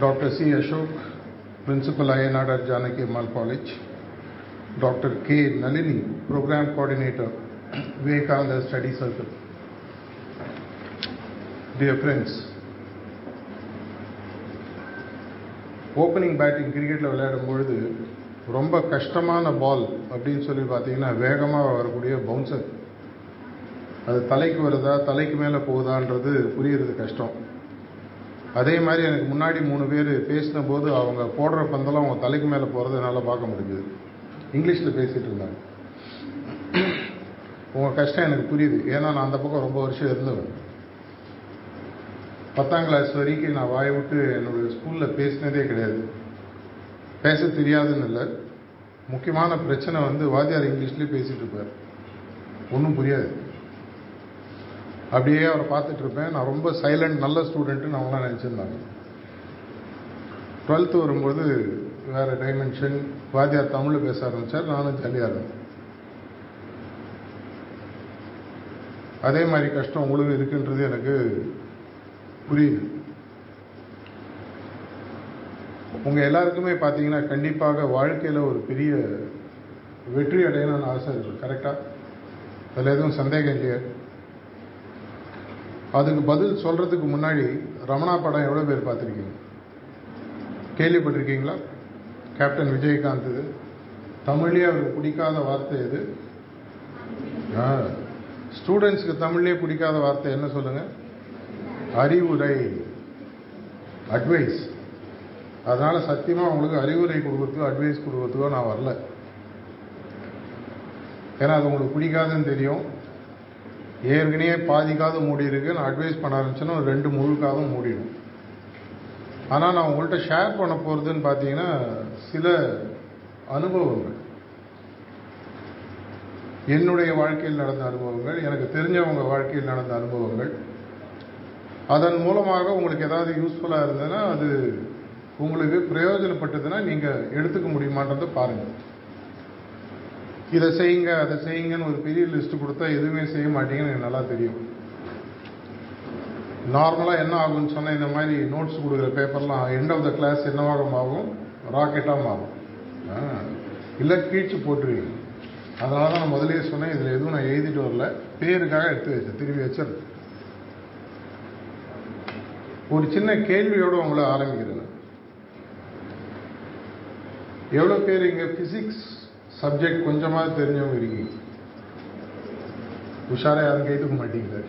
Doctor C Ashok principal INRR Janaki Ammal college doctor K Nalini programme coordinator Vivekananda study circle dear friends opening batting கிரிக்கெட்டில் விளையாடும் பொழுது ரொம்ப கஷ்டமான பால் அப்படின்னு சொல்லி பார்த்தீங்கன்னா வேகமாக வரக்கூடிய பவுன்சர் அது தலைக்கு வருதா தலைக்கு மேலே போகுதான்றது புரியறது கஷ்டம் அதே மாதிரி எனக்கு முன்னாடி மூணு பேர் பேசின போது அவங்க போடுற பந்தெல்லாம் அவங்க தலைக்கு மேலே போகிறத என்னால் பார்க்க முடிஞ்சுது. இங்கிலீஷில் பேசிகிட்டு இருந்தாங்க. உங்கள் கஷ்டம் எனக்கு புரியுது. ஏன்னா நான் அந்த பக்கம் ரொம்ப வருஷம் இருந்தவன். பத்தாம் கிளாஸ் வரைக்கும் நான் வாயை விட்டு என்னுடைய ஸ்கூலில் பேசினதே கிடையாது. பேச தெரியாதுன்னு இல்லை. முக்கியமான பிரச்சனை வந்து வாத்தியார் இங்கிலீஷ்லேயே பேசிகிட்டு இருப்பார். ஒன்றும் புரியாது. அப்படியே அவரை பார்த்துட்டு இருப்பேன். நான் ரொம்ப சைலண்ட் நல்ல ஸ்டூடெண்ட்டுன்னு அவங்களாம் நினச்சிருந்தாங்க. டுவெல்த்து வரும்போது வேறு டைமென்ஷன் வாத்தியார் தமிழில் பேச ஆரம்பித்தார் நானும் ஜாலியாக இருந்தேன். அதே மாதிரி கஷ்டம் உங்களுக்கு இருக்குன்றது எனக்கு புரியுது. உங்கள் எல்லாருக்குமே பார்த்தீங்கன்னா கண்டிப்பாக வாழ்க்கையில் ஒரு பெரிய வெற்றி அடையணும்னு ஆசை இருக்குது கரெக்டாக அதில் எதுவும் சந்தேகம் இல்லையா? அதுக்கு பதில் சொல்கிறதுக்கு முன்னாடி ரமணா படம் எவ்வளோ பேர் பார்த்துருக்கீங்க? கேள்விப்பட்டிருக்கீங்களா? கேப்டன் விஜயகாந்த் இது. தமிழ்லேயே அவருக்கு பிடிக்காத வார்த்தை எது? ஸ்டூடெண்ட்ஸ்க்கு தமிழ்லேயே பிடிக்காத வார்த்தை என்ன சொல்லுங்கள் அறிவுரை. அட்வைஸ் அதனால் சத்தியமாக உங்களுக்கு அறிவுரை கொடுக்குறதுக்கோ அட்வைஸ் கொடுக்குறதுக்கோ நான் வரல. ஏன்னா அது உங்களுக்கு பிடிக்காதுன்னு தெரியும். ஏற்கனவே பாதிக்காத மூடி இருக்கு. நான் அட்வைஸ் பண்ண ஆரம்பிச்சேன்னா ஒரு ரெண்டு முழுக்காதும் மூடிடும். ஆனால் நான் உங்கள்கிட்ட ஷேர் பண்ண போகிறதுன்னு பார்த்தீங்கன்னா சில அனுபவங்கள். என்னுடைய வாழ்க்கையில் நடந்த அனுபவங்கள் எனக்கு தெரிஞ்சவங்க வாழ்க்கையில் நடந்த அனுபவங்கள். அதன் மூலமாக உங்களுக்கு ஏதாவது யூஸ்ஃபுல்லாக இருந்ததுன்னா அது உங்களுக்கு பிரயோஜனப்பட்டதுன்னா நீங்கள் எடுத்துக்க முடியுமான்றதை பாருங்கள் இதை செய்யுங்க அதை செய்யுங்கன்னு ஒரு பெரிய லிஸ்ட் கொடுத்தா எதுவுமே செய்ய மாட்டீங்கன்னு எனக்கு நல்லா தெரியும். நார்மலாக என்ன ஆகும்னு சொன்னால் இந்த மாதிரி நோட்ஸ் கொடுக்குற பேப்பர்லாம் எண்ட் ஆஃப் த கிளாஸ் என்னவாக ஆகும் ராக்கெட்டாக மாறும் இல்லை கீழ்ச்சி போட்டுருவீங்க. அதனால தான் நான் முதலே சொன்னேன் இதில் எதுவும் நான் எழுதிட்டு வரல. பேருக்காக எடுத்து வச்சேன் திரும்பி வச்சிருக்கேன் ஒரு சின்ன கேள்வியோடு உங்களை ஆரம்பிக்கிறேன். எவ்வளோ பேர் இங்கே ஃபிசிக்ஸ் சப்ஜெக்ட் கொஞ்சமாக தெரிஞ்சவங்க இருக்கீங்க. உஷாராக யாரும் கேட்டுக்க மாட்டீங்க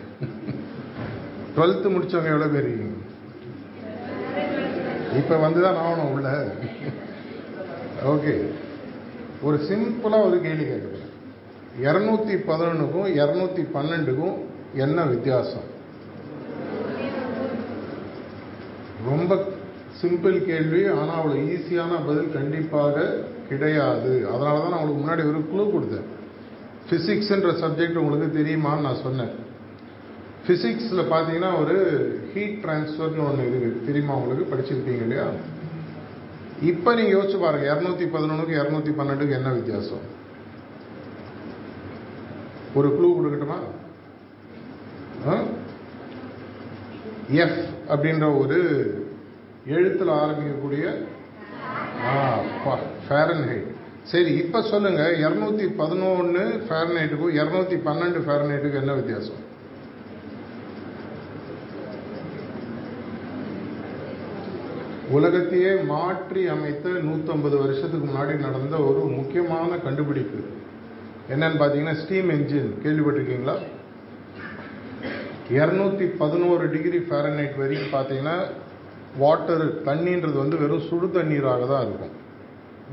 டுவெல்த்து முடிச்சவங்க எவ்வளோ பேர் இருக்கீங்க? இப்போ வந்து தான் ஆகணும் உள்ள. ஓகே ஒரு சிம்பிளாக ஒரு கேள்வி கேட்குறேன். இரநூத்தி பதினொன்றுக்கும் இரநூத்தி பன்னெண்டுக்கும் என்ன வித்தியாசம்? ரொம்ப சிம்பிள் கேள்வி ஆனால் அவ்வளோ ஈஸியான பதில் கண்டிப்பாக கிடையாது. அதனால தான் நான் உங்களுக்கு முன்னாடி ஒரு குழு கொடுத்தேன். ஃபிசிக்ஸ்ன்ற சப்ஜெக்ட் உங்களுக்கு தெரியுமான்னு நான் சொன்னேன். ஃபிசிக்ஸில் பார்த்தீங்கன்னா ஒரு ஹீட் ட்ரான்ஸ்ஃபர்னு ஒன்று இருக்குது தெரியுமா உங்களுக்கு? படிச்சிருப்பீங்க இல்லையா? இப்போ நீங்கள் யோசிச்சு பாருங்கள் இரநூத்தி பதினொன்றுக்கு இரநூத்தி பன்னெண்டுக்கு என்ன வித்தியாசம்? ஒரு குழு கொடுக்கட்டுமா? எஃப் அப்படின்ற ஒரு எழுத்தில் ஆரம்பிக்கக்கூடிய ஃபேரன்ஹைட் சரி இப்போ சொல்லுங்க இரநூத்தி பதினொன்று ஃபேரன்ஹைட்டுக்கும் இரநூத்தி பன்னெண்டு ஃபேரன்ஹைட்டுக்கும் என்ன வித்தியாசம்? உலகத்தையே மாற்றி அமைத்த நூற்றம்பது வருஷத்துக்கு முன்னாடி நடந்த ஒரு முக்கியமான கண்டுபிடிப்பு. என்னன்னு பார்த்தீங்கன்னா ஸ்டீம் என்ஜின் கேள்விப்பட்டிருக்கீங்களா? இரநூத்தி பதினோரு டிகிரி ஃபேரன்ஹைட் வரைக்கும் பார்த்தீங்கன்னா வாட்டர் தண்ணின்றது வந்து வெறும் சுடு தண்ணீராக தான் இருக்கும்.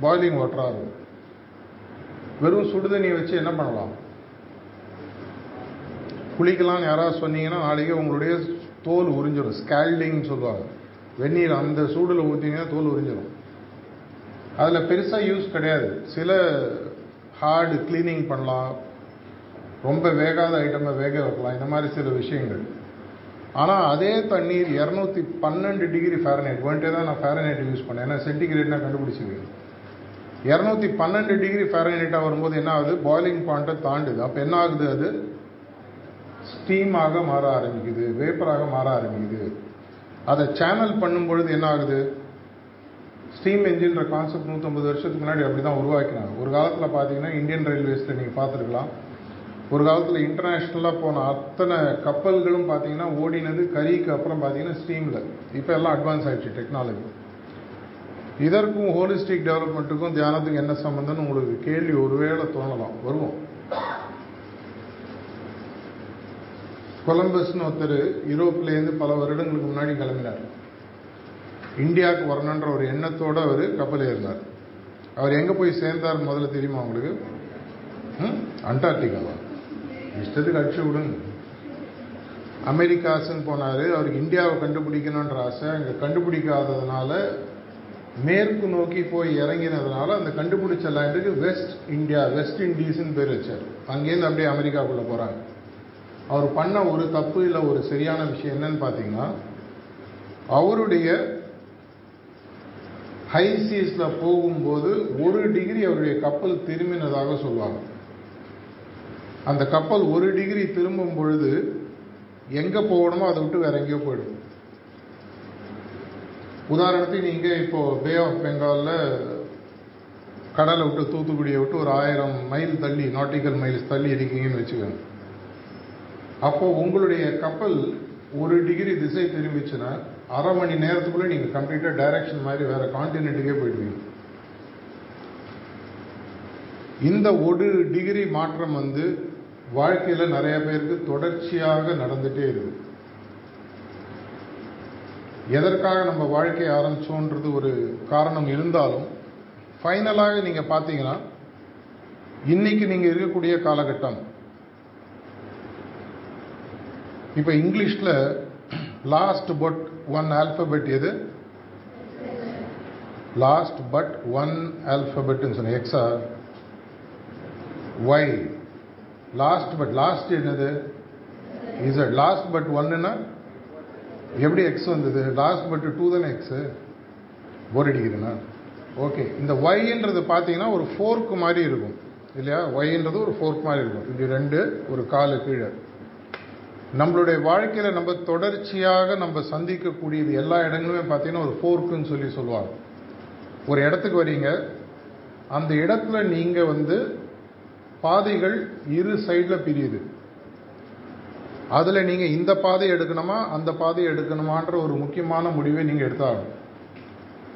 பாய்லிங் வாட்டராக இருக்கும். வெறும் சுடு தண்ணியை வச்சு என்ன பண்ணலாம்? குளிக்கலாம்னு யாராவது சொன்னீங்கன்னா நாளைக்கு உங்களுடைய தோல் உறிஞ்சிடும் ஸ்கேல்டிங்னு சொல்லுவாங்க. வெந்நீர் அந்த சூடில் ஊற்றிங்கன்னா தோல் உறிஞ்சிடும் அதில் பெருசாக யூஸ் கிடையாது. சில ஹார்டு க்ளீனிங் பண்ணலாம். ரொம்ப வேகாத ஐட்டமை வேக வைக்கலாம். இந்த மாதிரி சில விஷயங்கள். ஆனால் அதே தண்ணீர் இரநூத்தி பன்னெண்டு டிகிரி ஃபேரனைட் வேண்டே தான் நான் ஃபேரனைட் யூஸ் பண்ணேன். ஏன்னா சென்டிகிரேட்னா கண்டுபிடிச்சிருக்கேன் இரநூத்தி பன்னெண்டு டிகிரி ஃபேரனைட்டாக வரும்போது என்ன ஆகுது? பாய்லிங் பாயிண்ட்டை தாண்டுது. அப்போ என்ன ஆகுது அது? ஸ்டீமாக மாற ஆரம்பிக்குது. வேப்பராக மாற ஆரம்பிக்குது. அதை சேனல் பண்ணும் பொழுது என்ன ஆகுது? ஸ்டீம் என்ஜின்ற கான்செப்ட் நூற்றம்பது வருஷத்துக்கு முன்னாடி அப்படி தான் உருவாக்கினாங்க. ஒரு காலத்தில் பார்த்தீங்கன்னா இந்தியன் ரயில்வேஸில் நீங்கள் பார்த்துருக்கலாம். ஒரு காலத்தில் இன்டர்நேஷ்னலாக போன அத்தனை கப்பல்களும் பார்த்தீங்கன்னா ஓடினது கரிக்கு அப்புறம் பார்த்தீங்கன்னா ஸ்டீமில் இப்போ எல்லாம் அட்வான்ஸ் ஆகிடுச்சு டெக்னாலஜி இதற்கும் ஹோலிஸ்டிக் டெவலப்மெண்ட்டுக்கும் தியானத்துக்கும் என்ன சம்மந்தம்னு உங்களுக்கு கேள்வி ஒருவேளை தோணலாம். வருவோம். கொலம்பஸ்னு ஒருத்தர் யூரோப்லேருந்து பல வருடங்களுக்கு முன்னாடி கிளம்பினார். இந்தியாவுக்கு வரணுன்ற ஒரு எண்ணத்தோடு அவர் கப்பல் ஏறினார். அவர் எங்கே போய் சேர்ந்தார் முதல்ல தெரியுமா உங்களுக்கு? ம் அண்டார்டிகாவா? இஷ்டத்துக்கு அடிச்சு விடுங்க. அமெரிக்காஸுன்னு போனார் அவருக்கு இந்தியாவை கண்டுபிடிக்கணுன்ற ஆசை. அங்கே கண்டுபிடிக்காததுனால மேற்கு நோக்கி போய் இறங்கினதுனால அந்த கண்டுபிடிச்ச லேண்டுக்கு வெஸ்ட் இந்தியா வெஸ்ட் இண்டீஸ்ன்னு பேர் வச்சார். அங்கேருந்து அப்படியே அமெரிக்காக்குள்ளே போகிறாங்க அவர் பண்ண ஒரு தப்பு இல்லை ஒரு சரியான விஷயம் என்னன்னு பார்த்தீங்கன்னா அவருடைய ஹை சீஸில் போகும்போது ஒரு டிகிரி அவருடைய கப்பல் திரும்பினதாக சொல்லுவாங்க. அந்த கப்பல் ஒரு டிகிரி திரும்பும் பொழுது எங்கே போகணுமோ அதை விட்டு வேற எங்கேயோ போயிடும். உதாரணத்துக்கு நீங்கள் இப்போது பே ஆஃப் பெங்காலில் கடலை விட்டு தூத்துக்குடியை விட்டு ஒரு ஆயிரம் மைல் தள்ளி நாட்டிக்கல் மைல்ஸ் தள்ளி இருக்கீங்கன்னு வச்சுக்கோங்க. அப்போது உங்களுடைய கப்பல் ஒரு டிகிரி திசை திரும்பிச்சுன்னா அரை மணி நேரத்துக்குள்ளே நீங்கள் கம்ப்ளீட்டாக டைரக்ஷன் மாதிரி வேறு கான்டினென்ட்டுக்கே போயிடுவீங்க. இந்த ஒரு டிகிரி மாற்றம் வந்து வாழ்க்கையில் நிறைய பேருக்கு தொடர்ச்சியாக நடந்துட்டே இருக்கு எதற்காக நம்ம வாழ்க்கையை ஆரம்பிச்சோன்றது ஒரு காரணம் இருந்தாலும் ஃபைனலாக நீங்கள் பார்த்தீங்கன்னா இன்னைக்கு நீங்கள் இருக்கக்கூடிய காலகட்டம். இப்போ இங்கிலீஷில் லாஸ்ட் பட் ஒன் ஆல்பபெட் எது? லாஸ்ட் பட் ஒன் ஆல்பபெட்னு சொன்னேன். எக்ஸா ஒய் லாஸ்ட் பட் லாஸ்ட் என்னது? இசட் லாஸ்ட் பட் ஒன்னுன்னா எப்படி எக்ஸ் வந்தது? லாஸ்ட் பட் டூ தானே எக்ஸு போர் அடிக்கிறேன்னா ஓகே இந்த ஒய்ன்றது பார்த்தீங்கன்னா ஒரு ஃபோர்க் மாதிரி இருக்கும். இல்லையா? ஒய்ன்றது ஒரு ஃபோர்க் மாதிரி இருக்கும். இப்படி ரெண்டு ஒரு காலு கீழே. நம்மளுடைய வாழ்க்கையில் நம்ம தொடர்ச்சியாக நம்ம சந்திக்கக்கூடியது எல்லா இடங்களுமே பார்த்தீங்கன்னா ஒரு ஃபோர்க்குன்னு சொல்லி சொல்லுவாங்க. ஒரு இடத்துக்கு வரீங்க. அந்த இடத்துல நீங்கள் வந்து பாதைகள் இரு சைடில் பிரியுது. அதில் நீங்கள் இந்த பாதை எடுக்கணுமா அந்த பாதையை எடுக்கணுமான்ற ஒரு முக்கியமான முடிவை நீங்கள் எடுத்தாகணும்.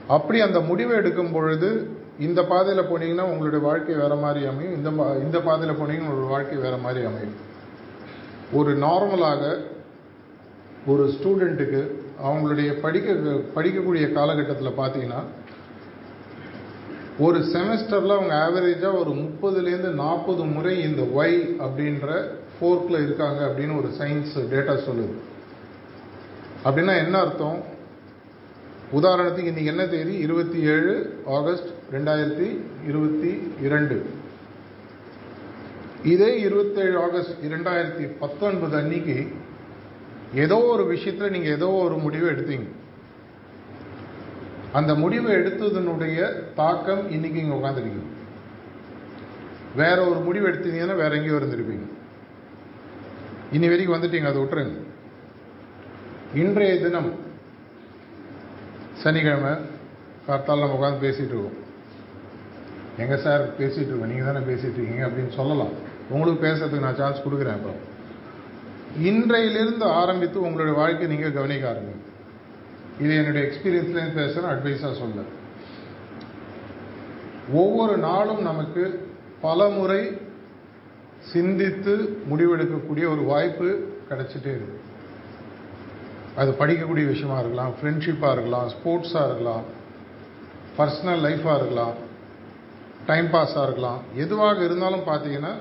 அப்படி அந்த முடிவை எடுக்கும் பொழுது இந்த பாதையில் போனீங்கன்னா உங்களுடைய வாழ்க்கை வேறு மாதிரி அமையும். இந்த பா- இந்த பாதையில் போனீங்கன்னா உங்களுடைய வாழ்க்கை வேறு மாதிரி அமையும். ஒரு நார்மலாக ஒரு ஸ்டூடெண்ட்டுக்கு அவங்களுடைய படிக்க படிக்கக்கூடிய காலகட்டத்தில் பார்த்தீங்கன்னா ஒரு செமஸ்டரில் அவங்க ஆவரேஜாக ஒரு முப்பதுலேருந்து நாற்பது முறை இந்த ஒய் அப்படின்ற ஃபோர்க்கில் இருக்காங்க அப்படின்னு ஒரு சயின்ஸ் டேட்டா சொல்லுது. அப்படின்னா என்ன அர்த்தம்? உதாரணத்துக்கு இன்றைக்கி என்ன தேதி? இருபத்தி ஏழு ஆகஸ்ட் ரெண்டாயிரத்தி இருபத்தி இரண்டு. இதே இருபத்தேழு ஆகஸ்ட் இரண்டாயிரத்தி பத்தொன்பது அன்னைக்கு ஏதோ ஒரு விஷயத்தில் நீங்கள் ஏதோ ஒரு முடிவை எடுத்தீங்க. அந்த முடிவை எடுத்ததனுடைய தாக்கம் இன்னைக்கு இங்கே உட்காந்துருக்கீங்க வேற ஒரு முடிவு எடுத்தீங்கன்னா வேற எங்கேயோ இருந்திருப்பீங்க. இனி வரைக்கும் வந்துட்டீங்க அதை விட்டுருங்க. இன்றைய தினம் சனிக்கிழமை கார்த்தால் நம்ம உட்காந்து பேசிகிட்டு இருக்கோம். எங்கே சார் பேசிகிட்டு இருக்கோம் நீங்கள் தானே பேசிகிட்டு இருக்கீங்க அப்படின்னு சொல்லலாம். உங்களுக்கு பேசுறதுக்கு நான் சான்ஸ் கொடுக்குறேன் அப்புறம். இன்றையிலிருந்து ஆரம்பித்து உங்களுடைய வாழ்க்கை நீங்கள் கவனிக்க ஆரம்பிங்க. இது என்னுடைய எக்ஸ்பீரியன்ஸ்லேருந்து பேசுகிறேன் அட்வைஸாக சொல்ல ஒவ்வொரு நாளும் நமக்கு பல முறை சிந்தித்து முடிவெடுக்கக்கூடிய ஒரு வாய்ப்பு கிடைச்சிட்டே இருக்கு. அது படிக்கக்கூடிய விஷயமா இருக்கலாம் ஃப்ரெண்ட்ஷிப்பாக இருக்கலாம் ஸ்போர்ட்ஸாக இருக்கலாம் பர்சனல் லைஃபாக இருக்கலாம் டைம் பாஸாக இருக்கலாம். எதுவாக இருந்தாலும் பார்த்தீங்கன்னா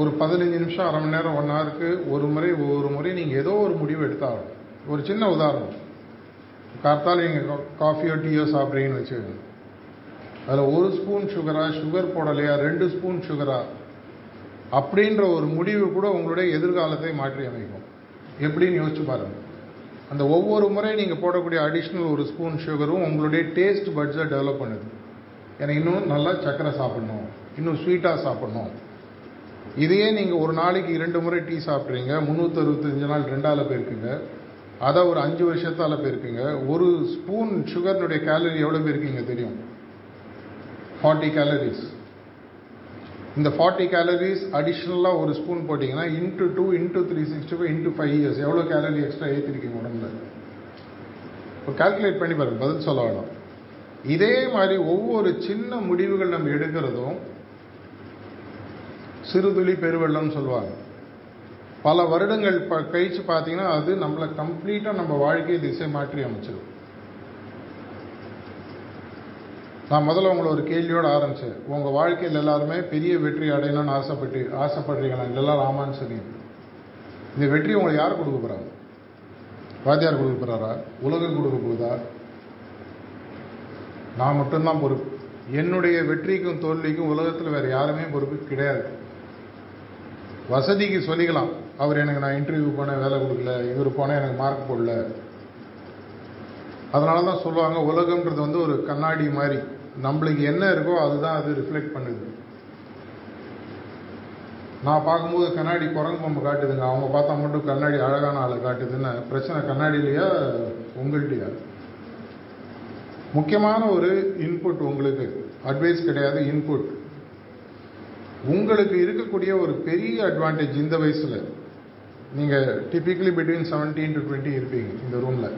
ஒரு பதினஞ்சு நிமிஷம் அரை மணி நேரம் ஒன் ஹவருக்கு ஒரு முறை ஒவ்வொரு முறை நீங்கள் ஏதோ ஒரு முடிவு எடுத்தாகணும் ஒரு சின்ன உதாரணம். கார்த்தால நீங்கள் காஃபியோ டீயோ சாப்பிட்றீங்கன்னு வச்சுக்கோங்க. அதில் ஒரு ஸ்பூன் சுகரா சுகர் போடலையா ரெண்டு ஸ்பூன் சுகரா அப்படின்ற ஒரு முடிவு கூட உங்களுடைய எதிர்காலத்தை மாற்றி அமைக்கும் எப்படின்னு யோசிச்சு பாருங்கள் அந்த ஒவ்வொரு முறை நீங்கள் போடக்கூடிய அடிஷ்னல் ஒரு ஸ்பூன் சுகரும் உங்களுடைய டேஸ்ட் பட்ஸை டெவலப் பண்ணுது. எனக்கு இன்னும் நல்லா சர்க்கரை சாப்பிட்ணும். இன்னும் ஸ்வீட்டாக சாப்பிட்ணும். இதையே நீங்கள் ஒரு நாளைக்கு இரண்டு முறை டீ சாப்பிட்றீங்க. முந்நூற்றி அறுபத்தஞ்சு நாள் ரெண்டாவில் போயிருக்குங்க. அதை ஒரு அஞ்சு வருஷத்தால் போயிருக்கீங்க ஒரு ஸ்பூன் சுகர்னுடைய கேலரி எவ்வளோ போயிருக்கீங்க தெரியும்? ஃபார்ட்டி கேலரிஸ் இந்த ஃபார்ட்டி கேலரிஸ் அடிஷ்னலாக ஒரு ஸ்பூன் போட்டிங்கன்னா into two into three sixty five into five years எவ்வளோ கேலரி எக்ஸ்ட்ரா ஏற்றிருக்கீங்க உடம்புல? இப்போ கால்குலேட் பண்ணி பாருங்க பதில் சொல்ல வேணும். இதே மாதிரி ஒவ்வொரு சின்ன முடிவுகள் நம்ம எடுக்கிறதும் சிறுதுளி பெருவெள்ளம்னு சொல்லுவாங்க. பல வருடங்கள் ப கழித்து பார்த்தீங்கன்னா அது நம்மளை கம்ப்ளீட்டாக நம்ம வாழ்க்கையை திசை மாற்றி அமைச்சிடும் நான் முதல்ல உங்களை ஒரு கேள்வியோடு ஆரம்பித்தேன் உங்கள் வாழ்க்கையில் எல்லாருமே பெரிய வெற்றி அடையணும்னு ஆசைப்பட்டு ஆசைப்படுறீங்களா? எல்லாரும் ஆமான்னு சொன்னீங்க. இந்த வெற்றி உங்களுக்கு யார் கொடுக்க போகிறாங்க வாத்தியார் கொடுக்க போகிறாரா உலகம் கொடுக்க போகுதா? நான் மட்டும்தான் பொறுப்பு. என்னுடைய வெற்றிக்கும் தோல்விக்கும் உலகத்தில் வேறு யாருமே பொறுப்பு கிடையாது. வசதிக்கு சொல்லிக்கலாம். அவர் எனக்கு நான் இன்டர்வியூ போனேன் வேலை கொடுக்கல. இவர் போனால் எனக்கு மார்க் போடல. அதனால தான் சொல்லுவாங்க உலகம்ன்றது வந்து ஒரு கண்ணாடி மாதிரி. நம்மளுக்கு என்ன இருக்கோ அதுதான் அது ரிஃப்ளெக்ட் பண்ணுது. நான் பார்க்கும்போது கண்ணாடி குரங்கு பொம்மை காட்டுதுங்க. அவங்க பார்த்தா மட்டும் கண்ணாடி அழகான ஆளை காட்டுதுன்னு. பிரச்சனை கண்ணாடியிலையா உங்கள்கிட்டயா? முக்கியமான ஒரு இன்புட் உங்களுக்கு. அட்வைஸ் கிடையாது இன்புட் உங்களுக்கு இருக்கக்கூடிய ஒரு பெரிய அட்வான்டேஜ் இந்த வயசில். நீங்கள் typically between seventeen to twenty இருப்பீங்க இந்த ரூமில்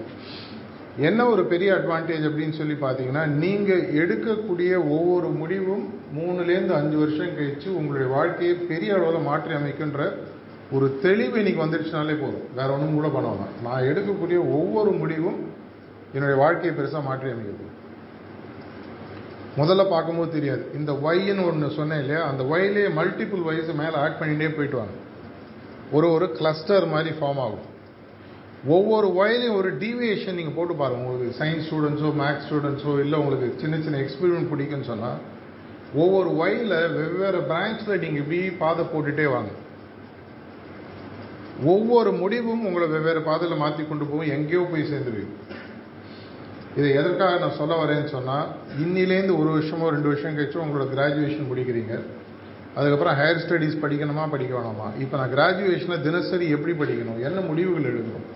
என்ன ஒரு பெரிய அட்வான்டேஜ் அப்படின்னு சொல்லி பார்த்தீங்கன்னா நீங்கள் எடுக்கக்கூடிய ஒவ்வொரு முடிவும் மூணுலேருந்து அஞ்சு வருஷம் கழித்து உங்களுடைய வாழ்க்கையை பெரிய அளவில் மாற்றி அமைக்கின்ற ஒரு தெளிவு இன்னைக்கு வந்துடுச்சுனாலே போதும். வேற ஒன்றும் கூட பண்ண நான் எடுக்கக்கூடிய ஒவ்வொரு முடிவும் என்னுடைய வாழ்க்கையை பெருசாக மாற்றி அமைக்கிறது முதல்ல பார்க்கும்போது தெரியாது. இந்த ஒய்ன்னு ஒன்று சொன்னேன் இல்லையா? அந்த ஒய்லேயே மல்டிபிள் வயசு மேலே ஆட் பண்ணிகிட்டே போயிட்டு வாங்க. ஒரு ஒரு கிளஸ்டர் மாதிரி ஃபார்ம் ஆகும். ஒவ்வொரு வயலையும் ஒரு டீவியேஷன் நீங்கள் போட்டு பாருங்கள் உங்களுக்கு சயின்ஸ் ஸ்டூடெண்ட்ஸோ மேக்ஸ் ஸ்டூடெண்ட்ஸோ இல்லை உங்களுக்கு சின்ன சின்ன எக்ஸ்பெரிமெண்ட் பிடிக்குன்னு சொன்னால் ஒவ்வொரு ஒயில் வெவ்வேறு பிரான்ச்சில் நீங்கள் இப்படி பாதை போட்டுகிட்டே வாங்க. ஒவ்வொரு முடிவும் உங்களை வெவ்வேறு பாதையில் மாற்றி கொண்டு போகும். எங்கேயோ போய் சேர்ந்துருவீங்க இதை எதற்காக நான் சொல்ல வரேன்னு சொன்னால் இன்னிலேருந்து ஒரு வருஷமோ ரெண்டு வருஷம் கழிச்சோ உங்களோட கிராஜுவேஷன் முடிக்கிறீங்க. அதுக்கப்புறம் ஹையர் ஸ்டடீஸ் படிக்கணுமா படிக்க வேணாமா இப்போ நான் கிராஜுவேஷனை தினசரி எப்படி படிக்கணும்? என்ன முடிவுகள் எடுக்கணும்?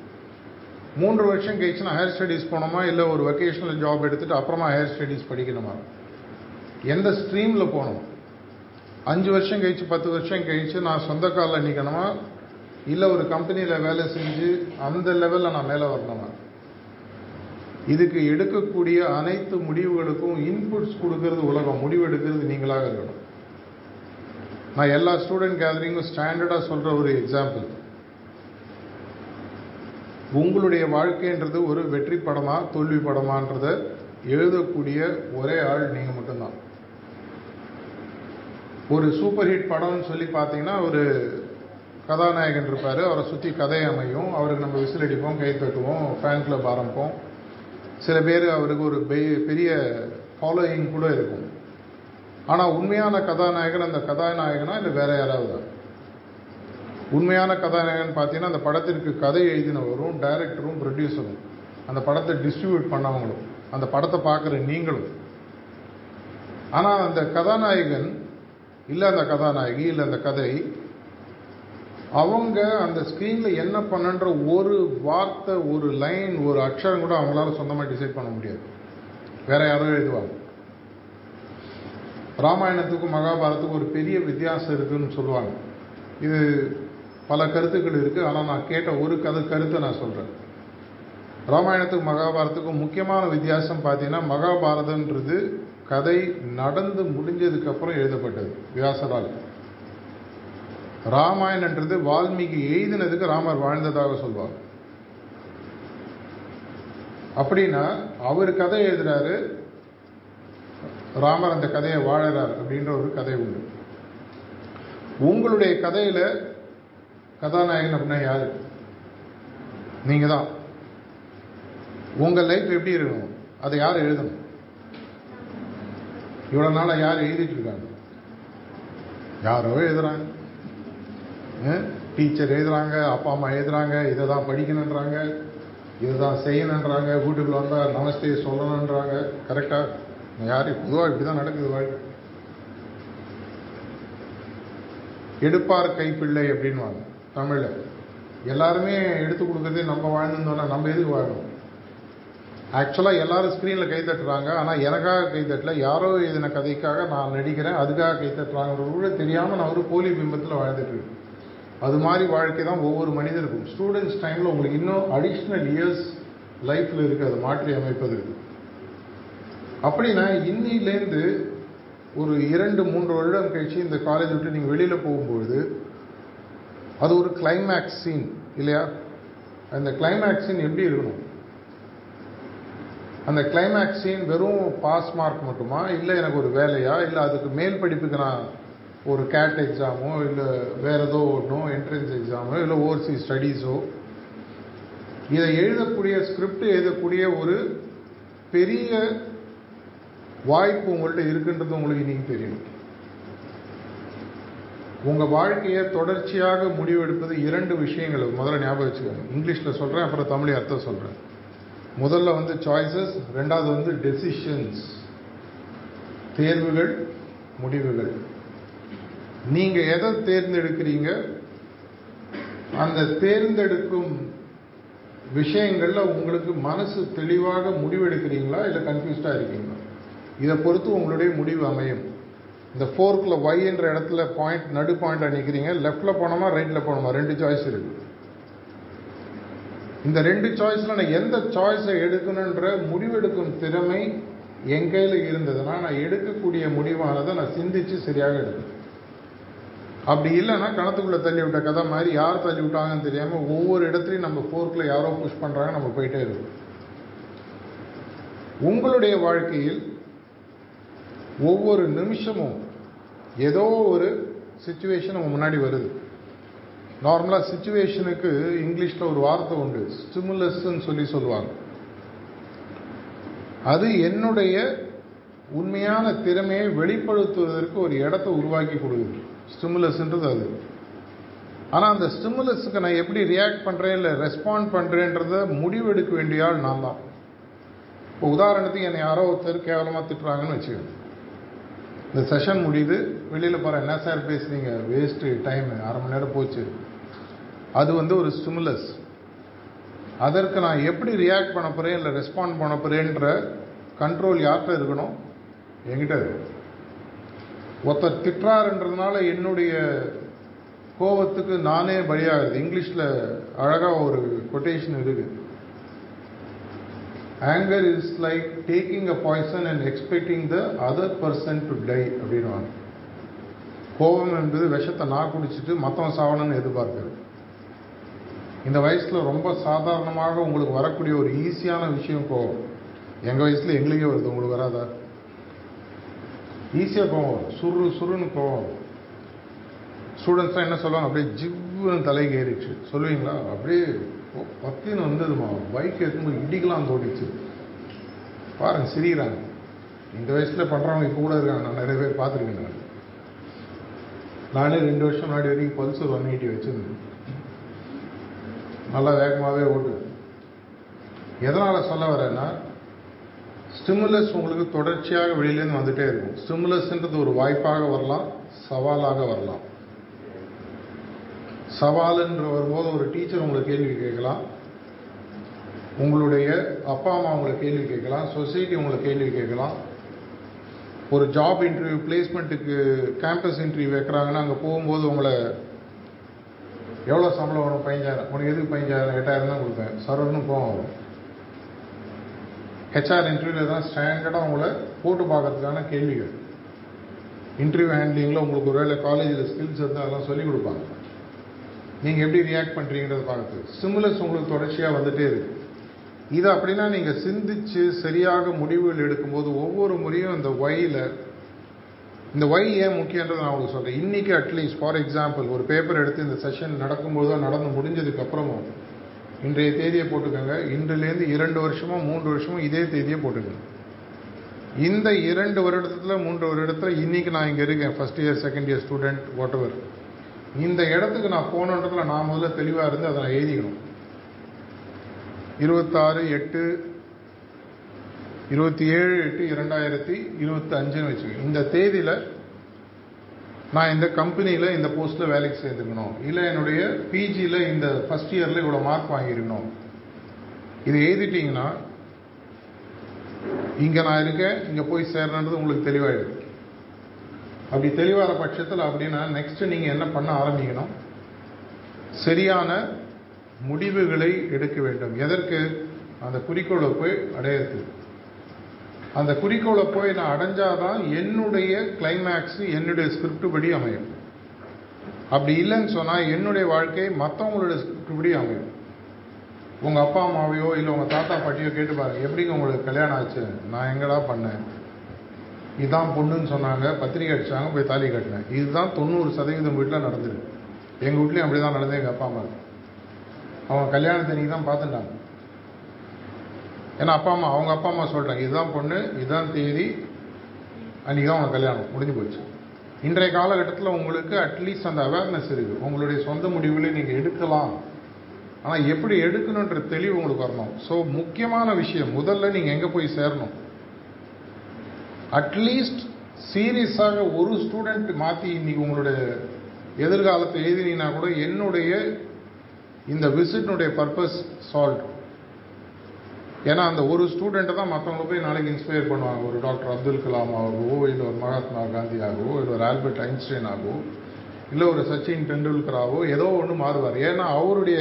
மூன்று வருஷம் கழிச்சு நான் ஹையர் ஸ்டடீஸ் போனோமா இல்லை ஒரு வெக்கேஷனல் ஜாப் எடுத்துட்டு அப்புறமா ஹையர் ஸ்டடீஸ் படிக்கணுமா? எந்த ஸ்ட்ரீமில் போகணும்? அஞ்சு வருஷம் கழிச்சு பத்து வருஷம் கழிச்சு நான் சொந்த காலில் நிற்கணுமா இல்லை ஒரு கம்பெனியில் வேலை செஞ்சு அந்த லெவலில் நான் மேலே வரணுமா? இதுக்கு எடுக்கக்கூடிய அனைத்து முடிவுகளுக்கும் இன்புட்ஸ் கொடுக்கறது உலகம். முடிவு எடுக்கிறது நீங்களாக இருக்கணும். நான் எல்லா ஸ்டூடெண்ட் கேதரிங்கும் ஸ்டாண்டர்டாக சொல்கிற ஒரு எக்ஸாம்பிள் உங்களுடைய வாழ்க்கைன்றது ஒரு வெற்றி படமா தோல்வி படமான்றத எழுதக்கூடிய ஒரே ஆள் நீங்கள் மட்டும்தான். ஒரு சூப்பர் ஹிட் படம்னு சொல்லி பார்த்தீங்கன்னா ஒரு கதாநாயகன் இருப்பார். அவரை சுற்றி கதை அமையும். அவருக்கு நம்ம விசில் அடிப்போம் கை தட்டுவோம் ஃபேன் கிளப் ஆரம்பிப்போம். சில பேர் அவருக்கு ஒரு பெரிய ஃபாலோயிங் கூட இருக்கும். ஆனால் உண்மையான கதாநாயகன் அந்த கதாநாயகனா இல்லை வேற யாராவது? உண்மையான கதாநாயகன் பார்த்தீங்கன்னா அந்த படத்திற்கு கதை எழுதினவரும் டைரக்டரும் ப்ரொடியூசரும் அந்த படத்தை டிஸ்ட்ரிபியூட் பண்ணவங்களும் அந்த படத்தை பார்க்குற நீங்களும். ஆனால் அந்த கதாநாயகன் இல்லை அந்த கதாநாயகி இல்லை அந்த கதை அவங்க அந்த ஸ்க்ரீனில் என்ன பண்ணுன்ற ஒரு வார்த்தை ஒரு லைன் ஒரு அக்ஷரம் கூட அவங்களால சொந்தமாக டிசைட் பண்ண முடியாது. வேற யாரோ எழுதுவாங்க. ராமாயணத்துக்கும் மகாபாரத்துக்கும் ஒரு பெரிய வித்தியாசம் இருக்குதுன்னு சொல்லுவாங்க. இது பல கருத்துக்கள் இருக்குது ஆனால் நான் கேட்ட ஒரு கதை கருத்தை நான் சொல்கிறேன் ராமாயணத்துக்கும் மகாபாரத்துக்கும் முக்கியமான வித்தியாசம் பார்த்தீங்கன்னா மகாபாரதன்றது கதை நடந்து முடிஞ்சதுக்கப்புறம் எழுதப்பட்டது வியாசரால். ராமாயணன்றது வால்மீகி எழுதினதுக்கு ராமர் வாழ்ந்ததாக சொல்வார். அப்படின்னா அவர் கதை எழுதுறாரு ராமர் அந்த கதையை வாழறார் அப்படின்ற ஒரு கதை உண்டு. உங்களுடைய கதையில் கதாநாயகன் அப்படின்னா யாரு? நீங்க தான் உங்கள் லைஃப் எப்படி இருக்கணும்? அதை யார் எழுதணும்? இவ்வளவு நாளா யார் எழுதிட்டு இருக்காங்க? யாரோ எழுதுறாங்க. டீச்சர் எழுதுறாங்க அப்பா அம்மா எழுதுறாங்க இதை தான் படிக்கணுன்றாங்க இதை தான் செய்யணுன்றாங்க வீட்டுக்குள்ள வந்தால் நமஸ்தே சொல்லணுன்றாங்க கரெக்டாக யாரு? பொதுவாக இப்படி தான் நடக்குது வாழ்க்கை. எடுப்பார் கைப்பிள்ளை அப்படின்வாங்க தமிழில் எல்லாருமே எடுத்து கொடுக்குறதே நம்ம வாழ்ந்துருந்தோம்னா நம்ம எதுக்கு வாழணும்? ஆக்சுவலாக எல்லாரும் ஸ்க்ரீனில் கை தட்டுறாங்க ஆனால் எனக்காக கை தட்டல யாரோ எதின கதைக்காக நான் நடிக்கிறேன் அதுக்காக கை தட்டுறாங்கிறது கூட தெரியாமல் நான் ஒரு போலி பிம்பத்தில் வாழ்ந்துட்டுருக்கேன் அது மாதிரி வாழ்க்கை தான் ஒவ்வொரு மனிதருக்கும். ஸ்டூடெண்ட்ஸ் டைமில் உங்களுக்கு இன்னும் அடிஷ்னல் இயர்ஸ் லைஃப்பில் இருக்குது அது மாற்றி அமைப்பதற்கு. அப்படின்னா இன்னிலேருந்து ஒரு இரண்டு மூன்று வருடம் கழிச்சு இந்த காலேஜ் விட்டு நீங்கள் வெளியில் போகும்பொழுது அது ஒரு கிளைமேக்ஸ் சீன் இல்லையா? அந்த கிளைமேக்ஸ் சீன் எப்படி இருக்கணும்? அந்த கிளைமேக்ஸ் சீன் வெறும் பாஸ் மார்க் மட்டுமா? இல்லை எனக்கு ஒரு வேலையா? இல்லை அதுக்கு மேல் படிப்புக்கு நான் ஒரு கேட் எக்ஸாமோ இல்லை வேறு ஏதோ ஒன்றும் என்ட்ரன்ஸ் எக்ஸாமோ இல்லை ஓவர்சீஸ் ஸ்டடீஸோ இதை எழுதக்கூடிய ஸ்கிரிப்ட் எழுதக்கூடிய ஒரு பெரிய வாய்ப்பு உங்கள்கிட்ட இருக்குன்றது உங்களுக்கு இன்னைக்கு தெரியும் உங்க வாழ்க்கையை தொடர்ச்சியாக முடிவெடுப்பது இரண்டு விஷயங்கள். முதல்ல ஞாபகம் வச்சுக்கோங்க. இங்கிலீஷில் சொல்கிறேன் அப்புறம் தமிழ் அர்த்தம் சொல்கிறேன் முதல்ல வந்து சாய்ஸஸ் ரெண்டாவது வந்து டெசிஷன்ஸ் தேர்வுகள் முடிவுகள். நீங்கள் எதை தேர்ந்தெடுக்கிறீங்க? அந்த தேர்ந்தெடுக்கும் விஷயங்களில் உங்களுக்கு மனசு தெளிவாக முடிவெடுக்கிறீங்களா? இல்லை கன்ஃபியூஸ்டாக இருக்கீங்களா? இதை பொறுத்து உங்களுடைய முடிவு அமையும். இந்த ஃபோர்க்கில் ஒய் என்ற இடத்துல பாயிண்ட் நடு பாயிண்டாக நிற்கிறீங்க லெஃப்டில் போனோமா ரைட்டில் போனோமா? ரெண்டு சாய்ஸ் இருக்கு. இந்த ரெண்டு சாய்ஸில் நான் எந்த சாய்ஸை எடுக்கணுன்ற முடிவெடுக்கும் திறமை என் கையில் இருந்ததுன்னா நான் எடுக்கக்கூடிய முடிவானதை நான் சிந்தித்து சரியாக எடுப்பேன் அப்படி இல்லைன்னா கணத்துக்குள்ளே தள்ளி விட்ட கதை மாதிரி யார் தள்ளி விட்டாங்கன்னு தெரியாமல் ஒவ்வொரு இடத்துலையும் நம்ம ஃபோர்க்கில் யாரோ புஷ் பண்ணுறாங்க நம்ம போயிட்டே இருக்கோம். உங்களுடைய வாழ்க்கையில் ஒவ்வொரு நிமிஷமும் ஏதோ ஒரு சுச்சுவேஷன் உங்க முன்னாடி வருது. நார்மலாக சுச்சுவேஷனுக்கு இங்கிலீஷில் ஒரு வார்த்தை உண்டு. ஸ்டிமுலஸ்ன்னு சொல்லி சொல்லுவாங்க. அது என்னுடைய உண்மையான திறமையை வெளிப்படுத்துவதற்கு ஒரு இடத்த உருவாக்கி கொடுக்குது. ஸ்டிமுலஸ்ன்றது அது. ஆனால் அந்த ஸ்டிமுலஸுக்கு நான் எப்படி ரியாக்ட் பண்ணுறேன் இல்லை ரெஸ்பாண்ட் பண்ணுறேன்றத முடிவெடுக்க வேண்டிய ஆள் நான் தான். இப்போ உதாரணத்துக்கு என்னை யாரோ ஒருத்தர் கேவலமாக திட்டுறாங்கன்னு வச்சுக்கோங்க. இந்த செஷன் முடியுது வெளியில் போகிற என்ன சார் பேசுகிறீங்க வேஸ்ட்டு டைம் அரை மணி நேரம் போச்சு. அது வந்து ஒரு ஸ்டிமுலஸ் அதற்கு நான் எப்படி ரியாக்ட் பண்ண போகிறேன் இல்லை ரெஸ்பாண்ட் பண்ண போகிறேன்ற கண்ட்ரோல் யார்கிட்ட இருக்கணும்? என்கிட்ட ஒருத்தர் திட்டுறாருன்றதுனால என்னுடைய கோபத்துக்கு நானே பலியாகுது இங்கிலீஷில் அழகாக ஒரு கொட்டேஷன் இருக்குது anger is like taking a poison and expecting the other person to die அப்படின்னு கோபம் என்பது விஷத்தை நான் குடிச்சிட்டு மற்றவன் சாவணும்னு எதிர்பார்க்குறது. இந்த வயசில் ரொம்ப சாதாரணமாக உங்களுக்கு வரக்கூடிய ஒரு ஈஸியான விஷயம் கோபம். எங்கள் வயசில் எங்களுக்கே வருது உங்களுக்கு வராதா? ஈஸியாக கோவம் சுரு சுருன்னு கோவம் ஸ்டூடெண்ட்ஸ்லாம் என்ன சொல்லுவாங்க? அப்படியே ஜிவ்னு தலைக்கு ஏறிச்சு சொல்லுவீங்களா? அப்படியே பத்தின்னு வந்ததுமா? பைக் எடுக்கும்போது இடிக்கலாம் தோடிச்சு பாருங்க சிரிக்கிறாங்க. இந்த வயசுல பண்றவங்க இப்போ கூட இருக்காங்க. நான் நிறைய பேர் பார்த்துருக்கேன் நான். நானே ரெண்டு வருஷம் முன்னாடி வரைக்கும் பல்சர் ஒன் எயிட்டி வச்சிருந்தேன். நல்லா வேகமாகவே ஓட்டு எதனால சொல்ல வரேன்னா ஸ்டிமுலஸ் உங்களுக்கு தொடர்ச்சியாக வெளியிலேருந்து வந்துட்டே இருக்கும். ஸ்டிமுலஸ்ன்றது ஒரு வாய்ப்பாக வரலாம் சவாலாக வரலாம். சவாலுன்ற வரும்போது ஒரு டீச்சர் உங்களை கேள்வி கேட்கலாம். உங்களுடைய அப்பா அம்மா உங்களை கேள்வி கேட்கலாம். சொசைட்டி உங்களை கேள்வி கேட்கலாம். ஒரு ஜாப் இன்டர்வியூ பிளேஸ்மெண்ட்டுக்கு கேம்பஸ் இன்டர்வியூ வைக்கிறாங்கன்னா அங்கே போகும்போது உங்களை எவ்வளோ சம்பளம் வரும் பதினஞ்சாயிரம். உனக்கு எதுக்கு பதினஞ்சாயிரம்? எட்டாயிரம் தான் கொடுப்பேன். சர்வர்னு கோவம் வரும். ஹெச்ஆர் இன்டர்வியூவில் தான் ஸ்டாண்டர்டாக உங்களை போட்டு பார்க்கறதுக்கான கேள்விகள். இன்டர்வியூ ஹேண்ட்லிங்கில் உங்களுக்கு ஒருவேளை காலேஜில் ஸ்கில்ஸ் இருந்தால் அதெல்லாம் சொல்லிக் கொடுப்பாங்க. நீங்கள் எப்படி ரியாக்ட் பண்ணுறீங்கிறத பார்த்து. சிம்லஸ் உங்களுக்கு தொடர்ச்சியாக வந்துட்டே இருக்கு. இது அப்படின்னா நீங்கள் சிந்திச்சு சரியாக முடிவுகள் எடுக்கும்போது ஒவ்வொரு முறையும் இந்த ஒய்யில் இந்த ஒய் ஏன் முக்கியன்றது நான் உங்களுக்கு சொல்கிறேன் இன்றைக்கி அட்லீஸ்ட் ஃபார் எக்ஸாம்பிள் ஒரு பேப்பர் எடுத்து இந்த செஷன் நடக்கும்போதோ நடந்து முடிஞ்சதுக்கு அப்புறமும் இன்றைய தேதியை போட்டுக்கோங்க. இன்றிலேருந்து இரண்டு வருஷமோ மூன்று வருஷமோ இதே தேதியை போட்டுக்கோங்க. இந்த இரண்டு வருடத்தில் மூன்று வருடத்தில் இன்னைக்கு நான் இங்கே இருக்கேன். First year second year student whatever இந்த இடத்துக்கு நான் போனன்றதுல நான் முதல்ல தெளிவாக இருந்து அதை நான் எழுதிக்கணும். இருபத்தாறு எட்டு இருபத்தி ஏழு எட்டு இரண்டாயிரத்தி இருபத்தி அஞ்சுன்னு வச்சுக்கோங்க. இந்த தேதியில் நான் இந்த கம்பெனியில் இந்த போஸ்ட்டில் வேலைக்கு சேர்ந்துக்கணும். இல்லை என்னுடைய பிஜியில் இந்த ஃபஸ்ட் இயரில் இவ்வளோ மார்க் வாங்கியிருக்கணும். இது எழுதிட்டிங்கன்னா இங்கே நான் இருக்கேன் இங்கே போய் சேரணுன்றது உங்களுக்கு தெளிவாயிடுது அப்படி தெளிவாத பட்சத்தில் அப்படின்னா நெக்ஸ்ட் நீங்கள் என்ன பண்ண ஆரம்பிக்கணும்? சரியான முடிவுகளை எடுக்க வேண்டும். எதற்கு? அந்த குறிக்கோளை போய் அடையிறது அந்த குறிக்கோளை போய் நான் அடைஞ்சாதான் என்னுடைய கிளைமேக்ஸ் என்னுடைய ஸ்கிரிப்ட் படி அமையும். அப்படி இல்லைன்னு சொன்னால் என்னுடைய வாழ்க்கை மற்றவங்களுடைய ஸ்கிரிப்ட் படி அமையும். உங்கள் அப்பா அம்மாவையோ இல்லை உங்கள் தாத்தா பாட்டியோ கேட்டு பாருங்க. எப்படிங்க உங்களுக்கு கல்யாணம் ஆச்சு? நான் எங்கடா பண்ணேன்? இதுதான் பொண்ணுன்னு சொன்னாங்க பத்திரிக்கை அடிச்சாங்க போய் தாலி கட்டினேன். இதுதான் தொண்ணூறு சதவீதம் வீட்டில் நடந்துருக்கு. எங்கள் வீட்லேயும் அப்படி தான் நடந்தது எங்கள் அப்பா அம்மா அவங்க கல்யாணத்தன்னைக்கு தான் பார்த்துட்டாங்க. ஏன்னா அப்பா அம்மா அவங்க அப்பா அம்மா சொல்கிறாங்க இதுதான் பொண்ணு இதுதான் தேதி அன்றைக்கி தான் அவங்க கல்யாணம் முடிஞ்சு போச்சு. இன்றைய காலகட்டத்தில் உங்களுக்கு அட்லீஸ்ட் அந்த அவேர்னஸ் இருக்குது உங்களுடைய சொந்த முடிவுகளை நீங்கள் எடுக்கலாம். ஆனால் எப்படி எடுக்கணுன்ற தெளிவு உங்களுக்கு வரணும். ஸோ முக்கியமான விஷயம் முதல்ல நீங்கள் எங்கே போய் சேரணும்? அட்லீஸ்ட் சீரியஸாக ஒரு ஸ்டூடெண்ட் மாற்றி இன்னைக்கு உங்களுடைய எதிர்காலத்தை எழுதினீங்கன்னா கூட என்னுடைய இந்த விசிட்னுடைய பர்பஸ் சால்வ் ஏன்னா அந்த ஒரு ஸ்டூடெண்ட்டை தான் மற்றவங்கள போய் நாளைக்கு இன்ஸ்பயர் பண்ணுவாங்க. ஒரு டாக்டர் அப்துல் கலாம் ஆகவோ இல்லை ஒரு மகாத்மா காந்தி ஆகவோ இல்லை ஒரு ஆல்பர்ட் ஐன்ஸ்டைன் ஆகவோ இல்லை ஒரு சச்சின் டெண்டுல்கராகவோ ஏதோ ஒன்று மாறுவார். ஏன்னா அவருடைய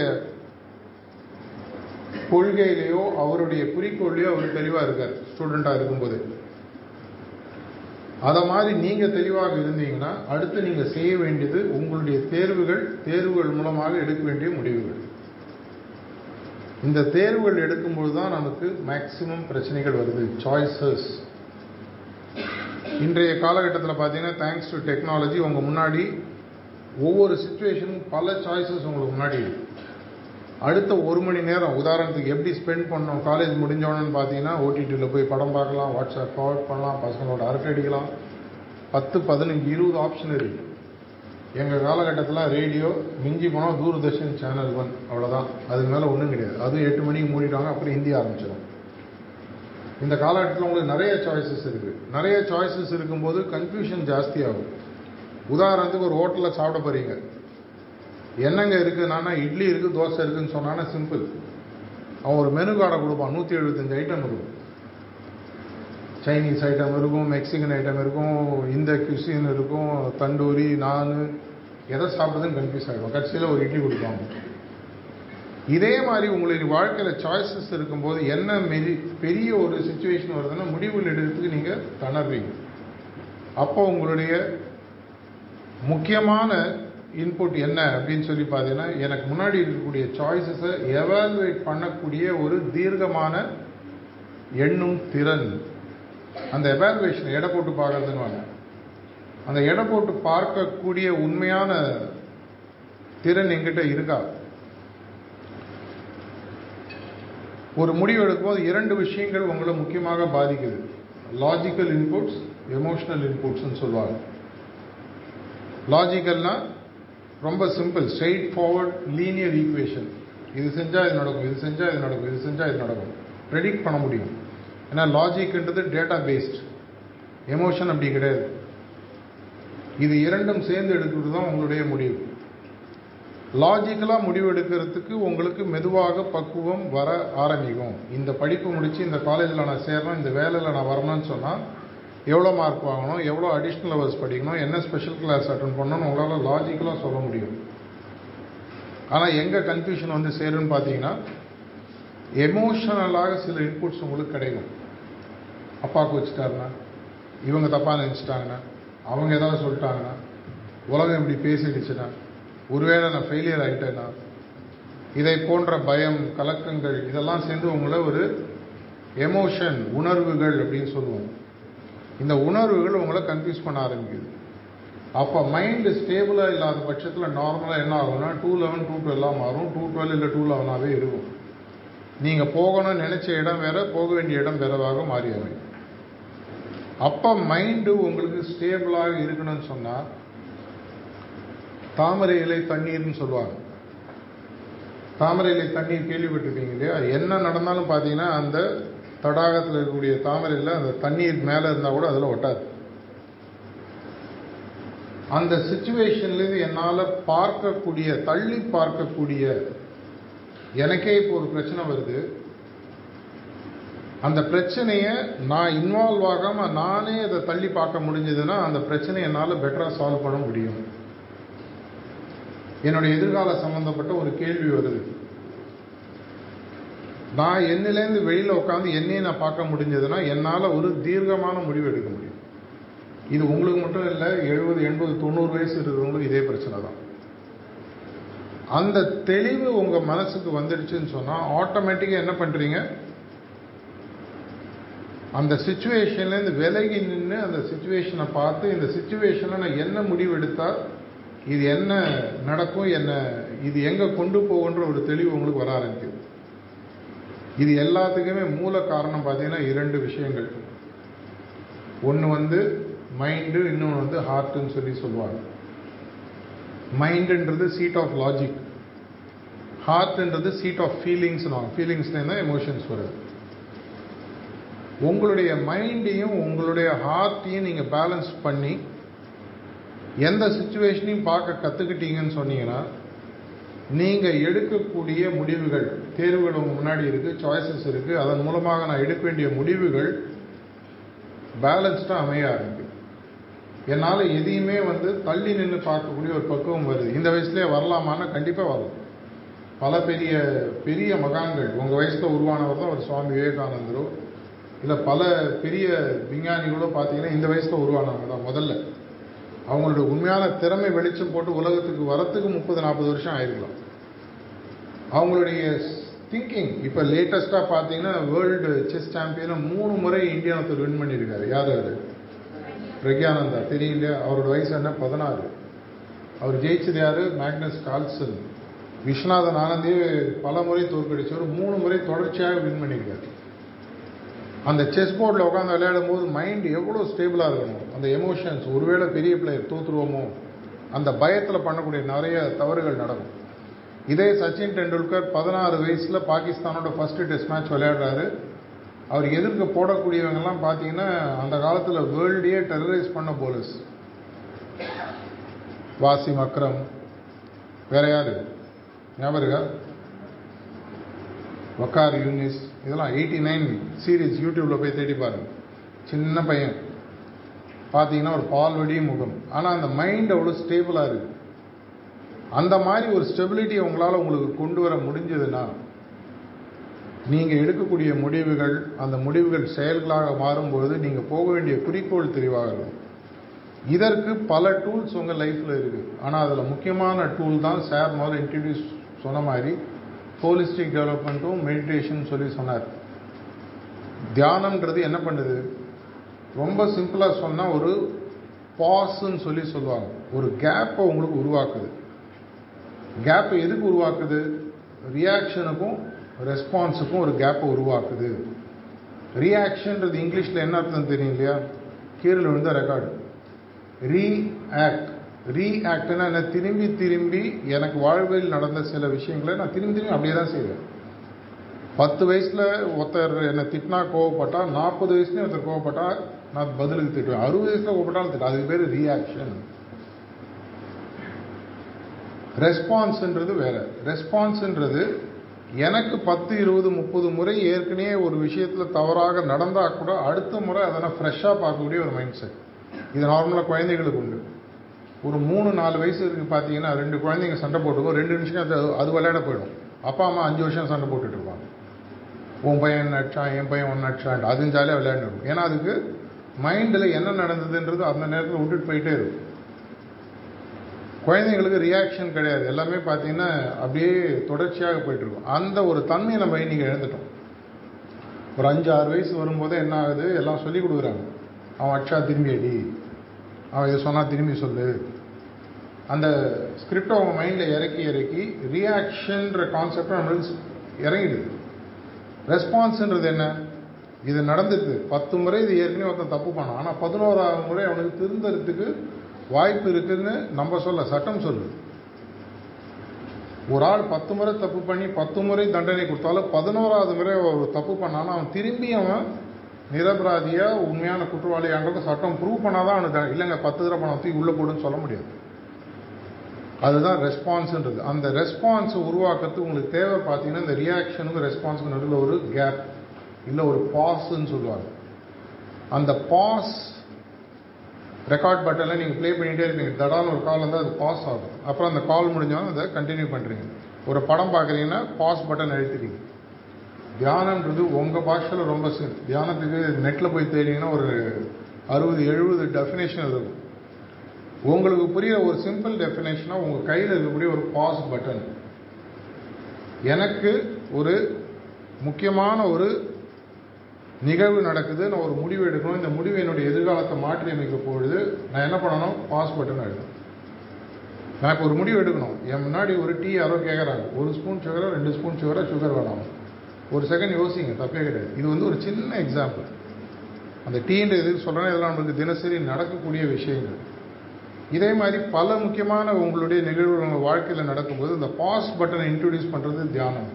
கொள்கையிலேயோ அவருடைய குறிக்கோள்லையோ அவர் தெளிவாக இருக்கார் ஸ்டூடெண்ட்டாக இருக்கும்போது. அதை மாதிரி நீங்கள் தெளிவாக இருந்தீங்கன்னா அடுத்து நீங்கள் செய்ய வேண்டியது உங்களுடைய தேர்வுகள் தேர்வுகள் மூலமாக எடுக்க வேண்டிய முடிவுகள். இந்த தேர்வுகள் எடுக்கும்போது தான் நமக்கு மேக்சிமம் பிரச்சனைகள் வருது சாய்ஸஸ் இன்றைய காலகட்டத்தில் பார்த்தீங்கன்னா தேங்க்ஸ் டு டெக்னாலஜி உங்கள் முன்னாடி ஒவ்வொரு சுச்சுவேஷனும் பல சாய்ஸஸ் உங்களுக்கு முன்னாடி இருக்கு. அடுத்த ஒரு மணி நேரம் உதாரணத்துக்கு எப்படி ஸ்பெண்ட் பண்ணோம் காலேஜ் முடிஞ்சோன்னு பார்த்தீங்கன்னா ஓடிடியில் போய் படம் பார்க்கலாம் வாட்ஸ்அப் ஃபார்வர்ட் பண்ணலாம் பசங்களோட அரட்டை அடிக்கலாம். பத்து பதினஞ்சு இருபது ஆப்ஷன் இருக்குது எங்கள் காலகட்டத்தில் ரேடியோ மிஞ்சி போனால் தூர்தர்ஷன் சேனல் ஒன் அவ்வளோதான் அதுக்கு மேலே ஒன்றும் கிடையாது. அதுவும் எட்டு மணிக்கு மூடிட்டாங்க அப்புறம் ஹிந்தி ஆரம்பிச்சிடும் இந்த காலகட்டத்தில் உங்களுக்கு நிறைய சாய்ஸஸ் இருக்குது நிறைய சாய்ஸஸ் இருக்கும்போது கன்ஃபியூஷன் ஜாஸ்தியாகும். உதாரணத்துக்கு ஒரு ஹோட்டலில் சாப்பிட போகிறீங்க என்னங்க இருக்குன்னா இட்லி இருக்குது தோசை இருக்குன்னு சொன்னான்னா சிம்பிள் அவன் ஒரு மெனு கார்டை கொடுப்பான். நூற்றி எழுபத்தஞ்சு ஐட்டம் இருக்கும். சைனீஸ் ஐட்டம் இருக்கும் மெக்சிகன் ஐட்டம் இருக்கும் இந்த கிறிஸ்டின் இருக்கும் தண்டூரி நான் எதை சாப்பிட்றதுன்னு கன்ஃபியூஸ் ஆகிடும் கட்சியில் ஒரு இட்லி கொடுப்பாங்க இதே மாதிரி உங்களுடைய வாழ்க்கையில் சாய்ஸஸ் இருக்கும்போது என்ன மெரி பெரிய ஒரு சுச்சுவேஷன் வருதுன்னா முடிவுகள் எடுக்கிறதுக்கு நீங்கள் தணர்வீங்க அப்போ உங்களுடைய முக்கியமான இன்புட் என்ன அப்படின்னு சொல்லி பார்த்தீங்கன்னா எனக்கு முன்னாடி இருக்கக்கூடிய சாய்ஸஸை எவாலுவேட் பண்ணக்கூடிய ஒரு தீர்க்கமான எண்ணும் திறன். அந்த எவாலுவேஷன் எடை போட்டு பார்க்கறதுன்னு அந்த எடை போட்டு பார்க்கக்கூடிய உண்மையான திறன் எங்கிட்ட இருக்கா? ஒரு முடிவு எடுக்கும்போது இரண்டு விஷயங்கள் உங்களை முக்கியமாக பாதிக்குது. லாஜிக்கல் இன்புட்ஸ் எமோஷனல் இன்புட்ஸ்னு சொல்லுவாங்க. லாஜிக்கல்னால் ரொம்ப simple straightforward linear equation இது செஞ்சால் இது நடக்கும் இது செஞ்சால் இது நடக்கும் இது செஞ்சால் இது நடக்கும். ப்ரெடிக்ட் பண்ண முடியும். ஏன்னா லாஜிக்ன்றது டேட்டா பேஸ்ட் எமோஷன் அப்படி கிடையாது. இது இரண்டும் சேர்ந்து எடுக்கிறது தான் உங்களுடைய முடிவு. லாஜிக்கலாக முடிவு எடுக்கிறதுக்கு உங்களுக்கு மெதுவாக பக்குவம் வர ஆரம்பிக்கும். இந்த படிப்பு முடித்து இந்த காலேஜில் நான் சேரணும் இந்த வேலையில் நான் வரணும்னு சொன்னால் எவ்வளோ மார்க் வாங்கணும் எவ்வளோ அடிஷ்னல் ஹவர்ஸ் படிக்கணும் என்ன ஸ்பெஷல் கிளாஸ் அட்டன் பண்ணணும்னு உங்களால் லாஜிக்கலாக சொல்ல முடியும். ஆனால் எங்கே கன்ஃபியூஷன் வந்து சேருன்னு பார்த்தீங்கன்னா எமோஷனலாக சில இன்புட்ஸ் உங்களுக்கு கிடைக்கும். அப்பாவுக்கு வச்சுட்டாருன்னா இவங்க தப்பாக நினச்சிட்டாங்கன்னா அவங்க ஏதாவது சொல்லிட்டாங்கன்னா உலகம் இப்படி பேசிடுச்சுன்னா ஒருவேளை நான் ஃபெயிலியர் ஆகிட்டேன்னா இதை போன்ற பயம் கலக்கங்கள் இதெல்லாம் சேர்ந்து உங்களை ஒரு எமோஷன் உணர்வுகள் அப்படின்னு சொல்லுவோம். இந்த உணர்வுகள் உங்களை கன்ஃபியூஸ் பண்ண ஆரம்பிக்குது. அப்போ மைண்டு ஸ்டேபிளாக இல்லாத பட்சத்தில் நார்மலாக என்ன ஆகும்னா டூ லெவன் டூ டுவெல்லாம் மாறும். டூ டுவெல் இல்லை டூ லெவனாகவே இருக்கும். நீங்கள் போகணும்னு நினச்ச இடம் வேற போக வேண்டிய இடம் வேறவாக மாறி அமையும். அப்போ மைண்டு உங்களுக்கு ஸ்டேபிளாக இருக்கணும்னு சொன்னால் தாமரை இலை தண்ணீர்னு சொல்லுவாங்க. தாமரை இலை தண்ணீர் கேள்விப்பட்டிருப்பீங்க இல்லையா? என்ன நடந்தாலும் பார்த்தீங்கன்னா அந்த தடாகத்தில் இருக்கக்கூடிய தாமரையில் அந்த தண்ணீர் மேலே இருந்தால் கூட அதில் ஒட்டாது. அந்த சுச்சுவேஷன்லேருந்து என்னால் பார்க்கக்கூடிய தள்ளி பார்க்கக்கூடிய எனக்கே இப்போ ஒரு பிரச்சனை வருது. அந்த பிரச்சனையை நான் இன்வால்வ் ஆகாமல் நானே அதை தள்ளி பார்க்க முடிஞ்சதுன்னா அந்த பிரச்சனையை என்னால் பெட்டராக சால்வ் பண்ண முடியும். என்னுடைய எதிர்கால சம்பந்தப்பட்ட ஒரு கேள்வி வருது. நான் என்னிலேருந்து வெளியில் உட்காந்து என்னையே நான் பார்க்க முடிஞ்சதுன்னா என்னால் ஒரு தீர்க்கமான முடிவு எடுக்க முடியும். இது உங்களுக்கு மட்டும் இல்லை எழுபது எண்பது தொண்ணூறு வயசு இருக்கிறவங்களுக்கு இதே பிரச்சனை தான். அந்த தெளிவு உங்கள் மனசுக்கு வந்துடுச்சுன்னு சொன்னால் ஆட்டோமேட்டிக்காக என்ன பண்ணுறீங்க அந்த சுச்சுவேஷன்லேருந்து விலகி நின்று அந்த சுச்சுவேஷனை பார்த்து இந்த சுச்சுவேஷனில் நான் என்ன முடிவு எடுத்தால் இது என்ன நடக்கும் என்ன இது எங்கே கொண்டு போகுன்ற ஒரு தெளிவு உங்களுக்கு வர ஆரம்பிக்குது. இது எல்லாத்துக்குமே மூல காரணம் பார்த்தீங்கன்னா இரண்டு விஷயங்கள். ஒன்று வந்து மைண்டு இன்னொன்று வந்து ஹார்ட்டுன்னு சொல்லி சொல்லுவாங்க. மைண்டுன்றது சீட் ஆஃப் லாஜிக் ஹார்ட்ன்றது சீட் ஆஃப் ஃபீலிங்ஸ் ஃபீலிங்ஸ்லேருந்து தான் எமோஷன்ஸ் வருது. உங்களுடைய மைண்டையும் உங்களுடைய ஹார்ட்டையும் நீங்கள் பேலன்ஸ் பண்ணி எந்த சுச்சுவேஷனையும் பார்க்க கற்றுக்கிட்டீங்கன்னு சொன்னீங்கன்னா நீங்கள் எடுக்கக்கூடிய முடிவுகள் தேர்வுகள் உங்கள் முன்னாடி இருக்குது சாய்ஸஸ் இருக்குது அதன் மூலமாக நான் எடுக்க வேண்டிய முடிவுகள் பேலன்ஸ்டாக அமைய ஆரம்பிக்கும் என்னால் எதையுமே வந்து தள்ளி நின்று பார்க்கக்கூடிய ஒரு பக்குவம் வருது. இந்த வயசுலேயே வரலாமான்னா கண்டிப்பாக வரும் பல பெரிய பெரிய மகான்கள் உங்கள் வயசில் உருவானவர் தான் ஒரு சுவாமி விவேகானந்தரோ இல்லை பல பெரிய விஞ்ஞானிகளோ பார்த்தீங்கன்னா இந்த வயசில் உருவானவங்க தான் முதல்ல. அவங்களோட உண்மையான திறமை வெளிச்சம் போட்டு உலகத்துக்கு வரத்துக்கு முப்பது நாற்பது வருஷம் ஆயிருக்கலாம். அவங்களுடைய திங்கிங் இப்போ லேட்டஸ்ட்டாக பார்த்தீங்கன்னா வேர்ல்டு செஸ் சாம்பியனை மூணு முறை இந்தியா ஒருத்தர் வின் பண்ணியிருக்காரு. யார் அவர்? பிரக்யானந்தா. தெரியல அவரோட வயசு என்ன? பதினாறு. அவர் ஜெயிச்சது யார்? மேக்னஸ் கால்சன் விஸ்வநாதன் ஆனந்தே பல முறை தோற்கடிச்சவர். மூணு முறை தொடர்ச்சியாக வின் பண்ணியிருக்காரு. அந்த செஸ் போர்டில் உட்காந்து விளையாடும் போது மைண்ட் எவ்வளோ ஸ்டேபிளாக இருக்கணும்? அந்த எமோஷன்ஸ் ஒருவேளை பெரிய பிளேயர் தோற்றுருவோமோ அந்த பயத்தில் பண்ணக்கூடிய நிறைய தவறுகள் நடக்கும். இதே சச்சின் டெண்டுல்கர் பதினாறு வயசில் பாகிஸ்தானோட ஃபஸ்ட்டு டெஸ்ட் மேட்ச் விளையாடுறாரு. அவர் எதிர்க்க போடக்கூடியவங்கெல்லாம் பார்த்தீங்கன்னா அந்த காலத்தில் வேர்ல்டையே டெரரைஸ் பண்ண போலீஸ் வாசிம் அக்ரம். வேற யாரு? ஞாபகம் இருக்கா? வக்கார் யூனிஸ். இதெல்லாம் எயிட்டி நைன் சீரீஸ் யூடியூப்பில் போய் தேடி பாருங்க. சின்ன பையன். பார்த்தீங்கன்னா ஒரு பால்வடி முகம். ஆனால் அந்த மைண்ட் அவ்வளோ ஸ்டேபிளாக இருக்குது அந்த மாதிரி ஒரு ஸ்டெபிலிட்டி உங்களால் உங்களுக்கு கொண்டு வர முடிஞ்சதுன்னா நீங்கள் எடுக்கக்கூடிய முடிவுகள் அந்த முடிவுகள் செயல்களாக மாறும்பொழுது நீங்கள் போக வேண்டிய குறிக்கோள் தெளிவாக இருக்கும். இதற்கு பல டூல்ஸ் உங்கள் லைஃப்பில் இருக்குது ஆனால் அதில் முக்கியமான டூல் தான் சார் முதல்ல இன்ட்ரடியூஸ் சொன்ன மாதிரி ஹோலிஸ்டிக் டெவலப்மெண்ட்டும் மெடிடேஷன் சொல்லி சொன்னார். தியானம்ன்றது என்ன பண்ணுது? ரொம்ப சிம்பிளாக சொன்னால் ஒரு பாஸ்ன்னு சொல்லி சொல்லுவாங்க. ஒரு கேப்பை உங்களுக்கு உருவாக்குது. கேப்பை எதுக்கு உருவாக்குது? ரியாக்ஷனுக்கும் ரெஸ்பான்ஸுக்கும் ஒரு கேப்பை உருவாக்குது. ரியாக்ஷன்றது இங்கிலீஷில் என்ன அர்த்தம் தெரியும் இல்லையா? கீழே விழுந்த ரெக்கார்டு ரீஆக்ட் ரீஆக்ட்னா என்ன? திரும்பி திரும்பி எனக்கு வாழ்வில் நடந்த சில விஷயங்களை நான் திரும்பி திரும்பி அப்படியே தான் செய்வேன். பத்து வயசில் ஒருத்தர் என்னை திட்டினா கோவப்பட்டா நாற்பது வயசுலேயும் ஒருத்தர் கோவப்பட்டா நான் பதிலுக்கு திட்டுவேன். அறுபது வயசில் கோவப்பட்டாலும் திட்டு அதுக்கு பேர் ரியாக்ஷன் ரெஸ்பான்ஸுன்றது வேறு. ரெஸ்பான்ஸுன்றது எனக்கு பத்து இருபது முப்பது முறை ஏற்கனவே ஒரு விஷயத்தில் தவறாக நடந்தால் கூட அடுத்த முறை அதை நான் ஃப்ரெஷ்ஷாக பார்க்கக்கூடிய ஒரு மைண்ட் செட் இது நார்மலாக குழந்தைகளுக்கு உண்டு. ஒரு மூணு நாலு வயசு இருக்கு பார்த்தீங்கன்னா ரெண்டு குழந்தைங்க சண்டை போட்டுக்கும் ரெண்டு நிமிஷம் அது அது விளையாட போயிடும். அப்பா அம்மா அஞ்சு வருஷம் சண்டை போட்டுட்டு இருப்பாங்க. உன் பையன் நடிச்சான் என் பையன் ஒன்று நடிச்சான் அதுவும் ஜாலியாக விளையாண்டுருக்கும் ஏன்னா அதுக்கு மைண்டில் என்ன நடந்ததுன்றது அந்த நேரத்தில் விட்டுட்டு போயிட்டே இருக்கும். குழந்தைங்களுக்கு ரியாக்ஷன் கிடையாது. எல்லாமே பார்த்தீங்கன்னா அப்படியே தொடர்ச்சியாக போயிட்டுருக்கும். அந்த ஒரு தன்மையை நம்ம இன்னைக்கு எழுந்துட்டோம் ஒரு அஞ்சு ஆறு வயசு வரும்போதே என்ன ஆகுது? எல்லாம் சொல்லி கொடுக்குறாங்க. அவன் அச்சா திரும்பி அடி அவன் இதை சொன்னால் திரும்பி சொல்லு. அந்த ஸ்கிரிப்டை அவங்க மைண்டில் இறக்கி இறக்கி ரியாக்ஷன்ற கான்செப்டை நம்மளுக்கு இறங்கிடுது. ரெஸ்பான்ஸுன்றது என்ன? இது நடந்துட்டு பத்து முறை இது ஏற்கனவே ஒருத்தன் தப்பு பண்ணான். ஆனால் பதினோராவது முறை அவனுக்கு திருந்தறதுக்கு வாய்ப்பு இருக்குதுன்னு நம்ம சொல்ல சட்டம் சொல்லு. ஒரு ஆள் பத்து முறை தப்பு பண்ணி பத்து முறை தண்டனை கொடுத்தாலும் பதினோராவது முறை ஒரு தப்பு பண்ணானா அவன் திரும்பி அவன் நிரபராதியாக உண்மையான குற்றவாளியான்றது சட்டம் ப்ரூவ் பண்ணாதான் அவனுக்கு இல்லைங்க பத்து தடவை பணம் தூக்கி உள்ளே போடுன்னு சொல்ல முடியாது. அதுதான் ரெஸ்பான்ஸுன்றது அந்த ரெஸ்பான்ஸை உருவாக்குறதுக்கு உங்களுக்கு தேவை பார்த்தீங்கன்னா இந்த ரியாக்ஷனுக்கும் ரெஸ்பான்ஸுக்கு நடுவில் ஒரு கேப் இல்லை ஒரு பாஸ்ன்னு சொல்லுவாங்க. அந்த பாஸ் ரெக்கார்ட் பட்டனில் நீங்கள் ப்ளே பண்ணிகிட்டே இருப்பீங்க. தடான்னு ஒரு கால் வந்து அது பாஸ் ஆகும். அப்புறம் அந்த கால் முடிஞ்சாலும் அதை கண்டினியூ பண்ணுறீங்க ஒரு படம் பார்க்குறீங்கன்னா பாஸ் பட்டன் அழுத்துறீங்க தியானன்றது உங்கள் பாஷையில் ரொம்ப தியானத்துக்கு நெட்டில் போய் தேடிங்கன்னா ஒரு அறுபது எழுபது டெஃபினேஷன் இருக்கும் உங்களுக்கு புரிய ஒரு சிம்பிள் டெஃபினேஷனாக உங்கள் கையில் இருக்கக்கூடிய ஒரு பாஸ் பட்டன் எனக்கு ஒரு முக்கியமான ஒரு நிகழ்வு நடக்குது நான் ஒரு முடிவு எடுக்கணும். இந்த முடிவு என்னுடைய எதிர்காலத்தை மாற்றி அமைக்க பொழுது நான் என்ன பண்ணணும்? பாஸ் பட்டன் எழுதணும். நான் இப்போ ஒரு முடிவு எடுக்கணும். என் முன்னாடி ஒரு டீ யாரோ கேட்குறாங்க ஒரு ஸ்பூன் சுகரோ ரெண்டு ஸ்பூன் சுகரோ சுகர் வேணாம். ஒரு செகண்ட் யோசிங்க. தப்பே கிடையாது. இது வந்து ஒரு சின்ன எக்ஸாம்பிள் அந்த டீன்ற எதுக்கு சொல்கிறேன்னா இதெல்லாம் நம்மளுக்கு தினசரி நடக்கக்கூடிய விஷயங்கள். இதே மாதிரி பல முக்கியமான உங்களுடைய நிகழ்வுகள் உங்கள் வாழ்க்கையில் நடக்கும்போது இந்த பாஸ் பட்டனை இன்ட்ரடியூஸ் பண்ணுறது தியானம்.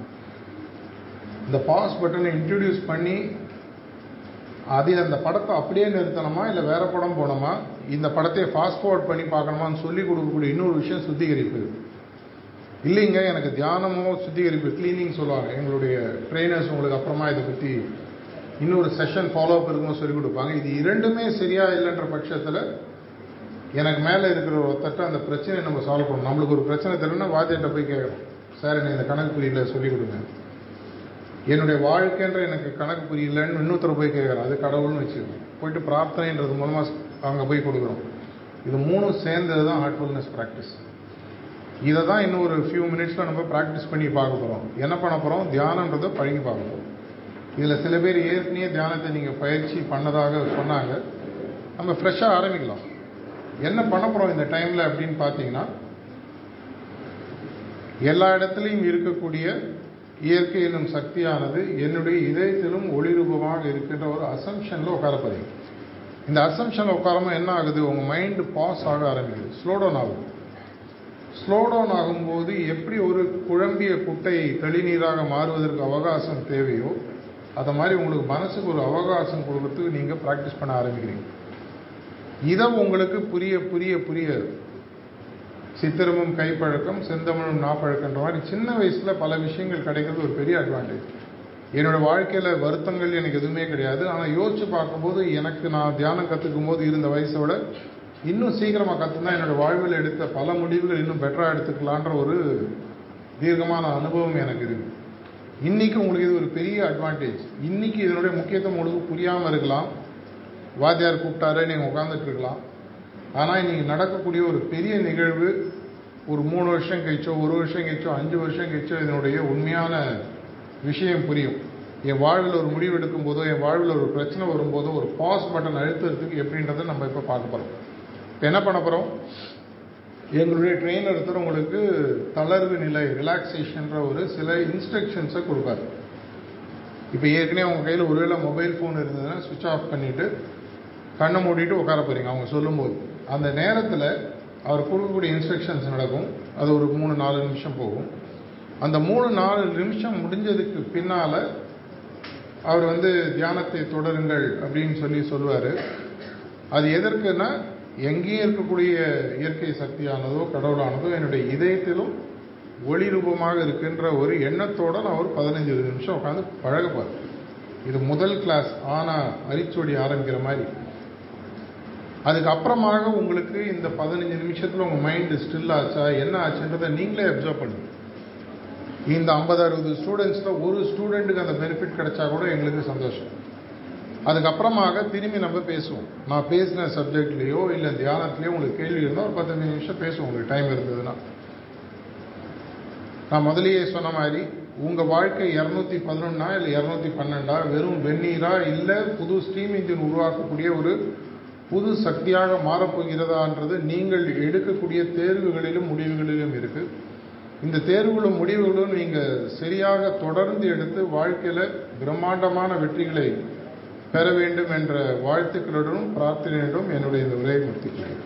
இந்த பாஸ் பட்டனை இன்ட்ரடியூஸ் பண்ணி அதில் அந்த படத்தை அப்படியே நிறுத்தணுமா இல்லை வேற படம் போனோமா இந்த படத்தை ஃபாஸ்ட் ஃபார்வர்ட் பண்ணி பார்க்கணுமான்னு சொல்லி கொடுக்கக்கூடிய இன்னொரு விஷயம் சுத்திகரிப்பு. இல்லைங்க எனக்கு தியானமோ சுத்திகரிப்பு கிளீனிங் சொல்லுவாங்க. எங்களுடைய ட்ரெயினர்ஸ் உங்களுக்கு அப்புறமா இதை பற்றி இன்னொரு செஷன் ஃபாலோ அப் இருக்கும்போது சொல்லிக் கொடுப்பாங்க. இது இரண்டுமே சரியா இல்லைன்ற பட்சத்தில் எனக்கு மேலே இருக்கிற ஒருத்தட்ட அந்த பிரச்சனையை நம்ம சால்வ் பண்ணணும். நம்மளுக்கு ஒரு பிரச்சனை தெரியலன்னா வாத்தியிட்ட போய் கேட்குறோம் சார் எனக்கு இந்த கணக்கு புரியல சொல்லிக் கொடுங்க. என்னுடைய வாழ்க்கைன்ற எனக்கு கணக்கு புரியலன்னு இன்னொருத்தர் போய் கேட்குறோம் அது கடவுள்னு வச்சுக்கோங்க. போயிட்டு பிரார்த்தனைன்றது மூலமாக அங்கே போய் கொடுக்குறோம். இது மூணும் சேர்ந்தது தான் ஹார்ட்ஃபுல்னஸ் ப்ராக்டிஸ் இதை தான் இன்னும் ஒரு ஃபியூ மினிட்ஸில் நம்ம ப்ராக்டிஸ் பண்ணி பார்க்க போகிறோம் என்ன பண்ண போகிறோம் தியானன்றதை பழகி பார்க்க போகிறோம் இதில் சில பேர் ஏற்கனவே தியானத்தை நீங்கள் பயிற்சி பண்ணதாக சொன்னாங்க. நம்ம ஃப்ரெஷ்ஷாக ஆரம்பிக்கலாம். என்ன பண்ண போகிறோம் இந்த டைமில் அப்படின்னு பார்த்தீங்கன்னா எல்லா இடத்துலையும் இருக்கக்கூடிய இயற்கை என்னும் சக்தியானது என்னுடைய இதயத்திலும் ஒளிரூபமாக இருக்கின்ற ஒரு அசம்ஷனில் உட்காரப்படுது இந்த அசம்ஷனில் உட்காரமா என்ன ஆகுது? உங்கள் மைண்டு பாஸ் ஆக ஆரம்பிக்குது. ஸ்லோ டவுன் ஆகுது. ஸ்லோ டவுன் ஆகும்போது எப்படி ஒரு குழம்பிய குட்டையை தெளிநீராக மாறுவதற்கு அவகாசம் தேவையோ அதை மாதிரி உங்களுக்கு மனசுக்கு ஒரு அவகாசம் கொடுக்கறதுக்கு நீங்கள் ப்ராக்டிஸ் பண்ண ஆரம்பிக்கிறீங்க. இதை உங்களுக்கு புரிய புரிய புரிய சித்திரமும் கைப்பழக்கம் செந்தமிழும் நாப்பழக்கன்ற மாதிரி சின்ன வயசில் பல விஷயங்கள் கிடைக்கிறது ஒரு பெரிய அட்வான்டேஜ் என்னோடய வாழ்க்கையில் வருத்தங்கள் எனக்கு எதுவுமே கிடையாது. ஆனால் யோசித்து பார்க்கும்போது எனக்கு நான் தியானம் கற்றுக்கும் போது இருந்த வயசோட இன்னும் சீக்கிரமாக கற்றுனா என்னோட வாழ்வில் எடுத்த பல முடிவுகள் இன்னும் பெட்டராக எடுத்துக்கலான்ற ஒரு தீர்க்கமான அனுபவம் எனக்கு இருக்குது இன்றைக்கும் உங்களுக்கு இது ஒரு பெரிய அட்வான்டேஜ் இன்றைக்கி இதனுடைய முக்கியத்துவம் உங்களுக்கு புரியாமல் இருக்கலாம். வாத்தியார் கூப்பிட்டாரு நீங்கள் உட்காந்துட்டு இருக்கலாம். ஆனால் இன்னைக்கு நடக்கக்கூடிய ஒரு பெரிய நிகழ்வு ஒரு மூணு வருஷம் கழிச்சோ ஒரு வருஷம் கழிச்சோ அஞ்சு வருஷம் கழிச்சோ இதனுடைய உண்மையான விஷயம் புரியும். என் வாழ்வில் ஒரு முடிவு எடுக்கும் போதோ என் வாழ்வில் ஒரு பிரச்சனை வரும்போதோ ஒரு பாஸ் பட்டன் அழுத்துறதுக்கு எப்படின்றத நம்ம இப்போ பார்க்க போகிறோம் இப்போ என்ன பண்ண போகிறோம் எங்களுடைய ட்ரெயினர் ஒருத்தர் உங்களுக்கு தளர்வு நிலை ரிலாக்ஸேஷன்ற ஒரு சில இன்ஸ்ட்ரக்ஷன்ஸை கொடுப்பாரு. இப்போ ஏற்கனவே அவங்க கையில் ஒருவேளை மொபைல் ஃபோன் இருந்ததுன்னா சுவிட்ச் ஆஃப் பண்ணிவிட்டு கண்ணை மூடிட்டு உட்கார போகிறீங்க அவங்க சொல்லும்போது. அந்த நேரத்தில் அவர் கொடுக்கக்கூடிய இன்ஸ்ட்ரக்ஷன்ஸ் நடக்கும். அது ஒரு மூணு நாலு நிமிஷம் போகும். அந்த மூணு நாலு நிமிஷம் முடிஞ்சதுக்கு பின்னால் அவர் வந்து தியானத்தை தொடருங்கள் அப்படின்னு சொல்லி சொல்லுவார். அது எதற்குன்னா எங்கேயும் இருக்கக்கூடிய இயற்கை சக்தியானதோ கடவுளானதோ என்னுடைய இதயத்திலும் ஒளி ரூபமாக இருக்கின்ற ஒரு எண்ணத்தோட நான் ஒரு பதினஞ்சு நிமிஷம் உட்காந்து பழகப்பார் இது முதல் கிளாஸ் ஆனால் அரிச்சொடி ஆரம்பிக்கிற மாதிரி. அதுக்கப்புறமாக உங்களுக்கு இந்த பதினஞ்சு நிமிஷத்தில் உங்கள் மைண்டு ஸ்டில் ஆச்சா என்ன ஆச்சுன்றதை நீங்களே அப்சர்வ் பண்ணுங்க. இந்த ஐம்பது அறுபது ஸ்டூடெண்ட்ஸில் ஒரு ஸ்டூடெண்ட்டுக்கு அந்த பெனிஃபிட் கிடைச்சா கூட எங்களுக்கு சந்தோஷம். அதுக்கப்புறமாக திரும்பி நம்ம பேசுவோம். நான் பேசின சப்ஜெக்ட்லேயோ இல்லை தியானத்துலேயோ உங்களுக்கு கேள்வி இருந்தால் ஒரு பதினஞ்சு நிமிஷம் பேசுவோம் உங்களுக்கு டைம் இருந்ததுன்னா. நான் முதலியே சொன்ன மாதிரி உங்கள் வாழ்க்கை இரநூத்தி பதினொன்னா இல்லை இரநூத்தி பன்னெண்டா? வெறும் வெந்நீரா இல்லை புது ஸ்டீம் இன்ஜின் உருவாக்கக்கூடிய ஒரு புது சக்தியாக மாறப்போகிறதான்றது நீங்கள் எடுக்கக்கூடிய தேர்வுகளிலும் முடிவுகளிலும் இருக்குது இந்த தேர்வுகளும் முடிவுகளும் நீங்கள் சரியாக தொடர்ந்து எடுத்து வாழ்க்கையில் பிரம்மாண்டமான வெற்றிகளை பெற வேண்டும் என்ற வாழ்த்துக்களுடனும் பிரார்த்தனையுடனும் என்னுடைய இந்த உரையை முடித்துக்கிறேன்